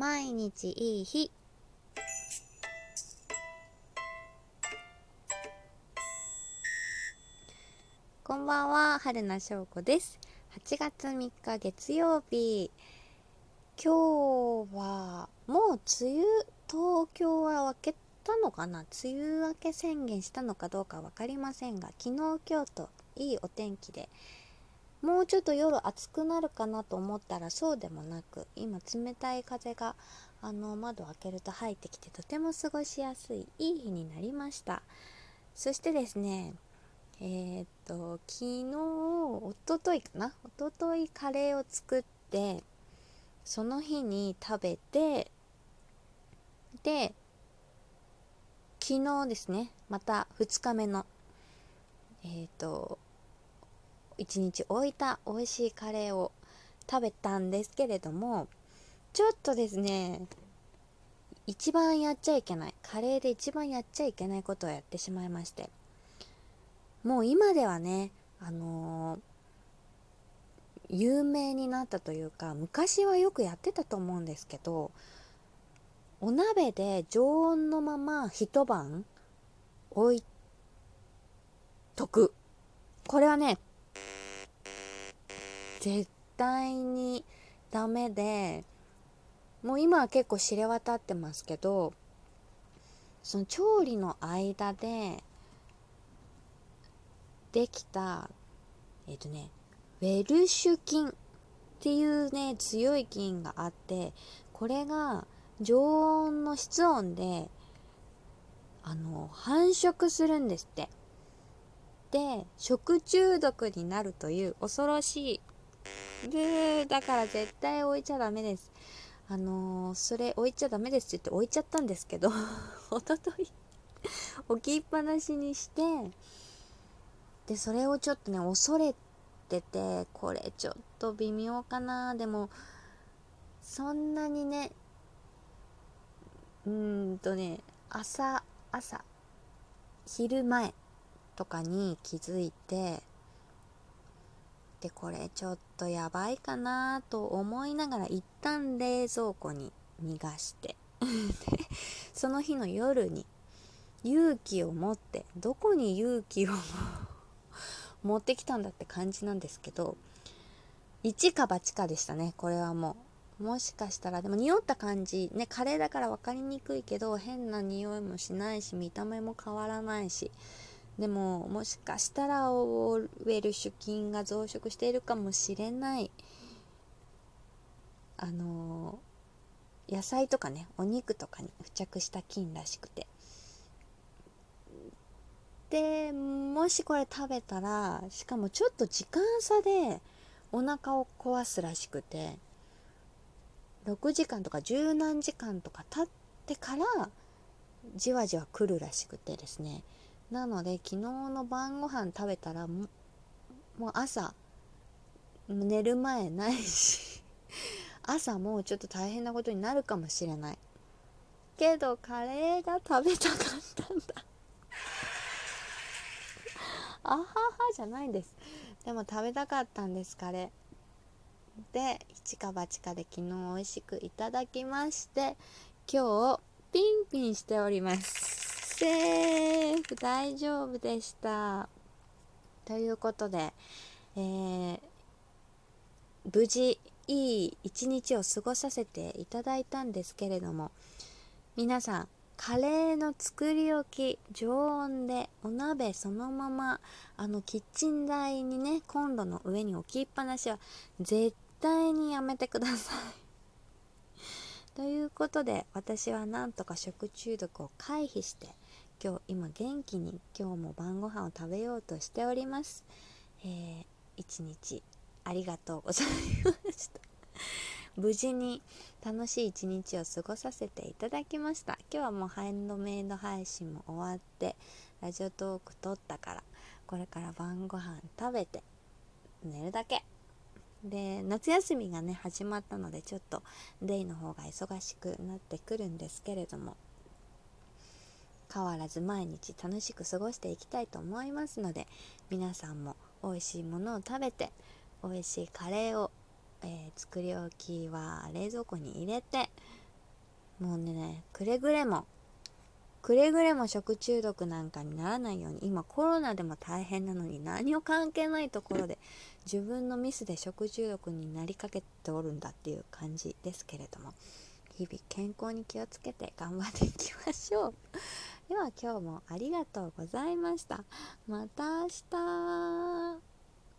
毎日いい日。こんばんは春名翔子です。8月3日月曜日。今日はもう梅雨東京は明けたのかな？梅雨明け宣言したのかどうか分かりませんが昨日今日といいお天気でもうちょっと夜暑くなるかなと思ったらそうでもなく今冷たい風があの窓を開けると入ってきてとても過ごしやすいいい日になりました。そしてですねえー、っと昨日おとといかな？おとといカレーを作ってその日に食べてで昨日ですねまた2日目のえー、っと一日置いた美味しいカレーを食べたんですけれどもちょっとですね一番やっちゃいけないカレーで一番やっちゃいけないことをやってしまいましてもう今ではねあのー、有名になったというか昔はよくやってたと思うんですけどお鍋で常温のまま一晩置いとく。これはね絶対にダメでもう今は結構知れ渡ってますけどその調理の間でできたえっ、とねウェルシュ菌っていうね強い菌があってこれが常温の室温であの繁殖するんですって。で食中毒になるという恐ろしいブーだから絶対置いちゃダメです。あのー、それ置いちゃダメですって言って置いちゃったんですけど、おととい置きっぱなしにして、で、それをちょっとね、恐れてて、これちょっと微妙かな。でも、そんなにね、うんとね、朝、朝、昼前とかに気づいて、でこれちょっとやばいかなと思いながら一旦冷蔵庫に逃がして。その日の夜に勇気を持ってどこに勇気を持ってきたんだって感じなんですけど一か八かでしたねこれはもう。もしかしたらでも匂った感じねカレーだから分かりにくいけど変な匂いもしないし見た目も変わらないしでももしかしたらオーウェルシュ菌が増殖しているかもしれない。あの野菜とかねお肉とかに付着した菌らしくて。でもしこれ食べたらしかもちょっと時間差でお腹を壊すらしくて。6時間とか十何時間とか経ってからじわじわ来るらしくてですね。なので昨日の晩ご飯食べたらもう朝寝る前ないし 朝もうちょっと大変なことになるかもしれない。けどカレーが食べたかったんだ。あははじゃないんです。でも食べたかったんですカレー。で一か八かで昨日美味しくいただきまして今日ピンピンしております。セーフ大丈夫でした。ということで、えー、無事いい一日を過ごさせていただいたんですけれども皆さんカレーの作り置き常温でお鍋そのままあのキッチン台にねコンロの上に置きっぱなしは絶対にやめてください ということで私はなんとか食中毒を回避して今日今元気に今日も晩ご飯を食べようとしております、えー、一日。ありがとうございました。無事に楽しい一日を過ごさせていただきました。今日はもうハンドメイド配信も終わってラジオトーク撮ったからこれから晩ご飯食べて寝るだけ。で夏休みがね始まったのでちょっとデイの方が忙しくなってくるんですけれども変わらず毎日楽しく過ごしていきたいと思いますので皆さんも美味しいものを食べて美味しいカレーを、えー、作り置きは冷蔵庫に入れてもうねくれぐれもくれぐれも食中毒なんかにならないように今コロナでも大変なのに何を関係ないところで自分のミスで食中毒になりかけておるんだっていう感じですけれども日々健康に気をつけて頑張っていきましょう。では今日もありがとうございました。また明日。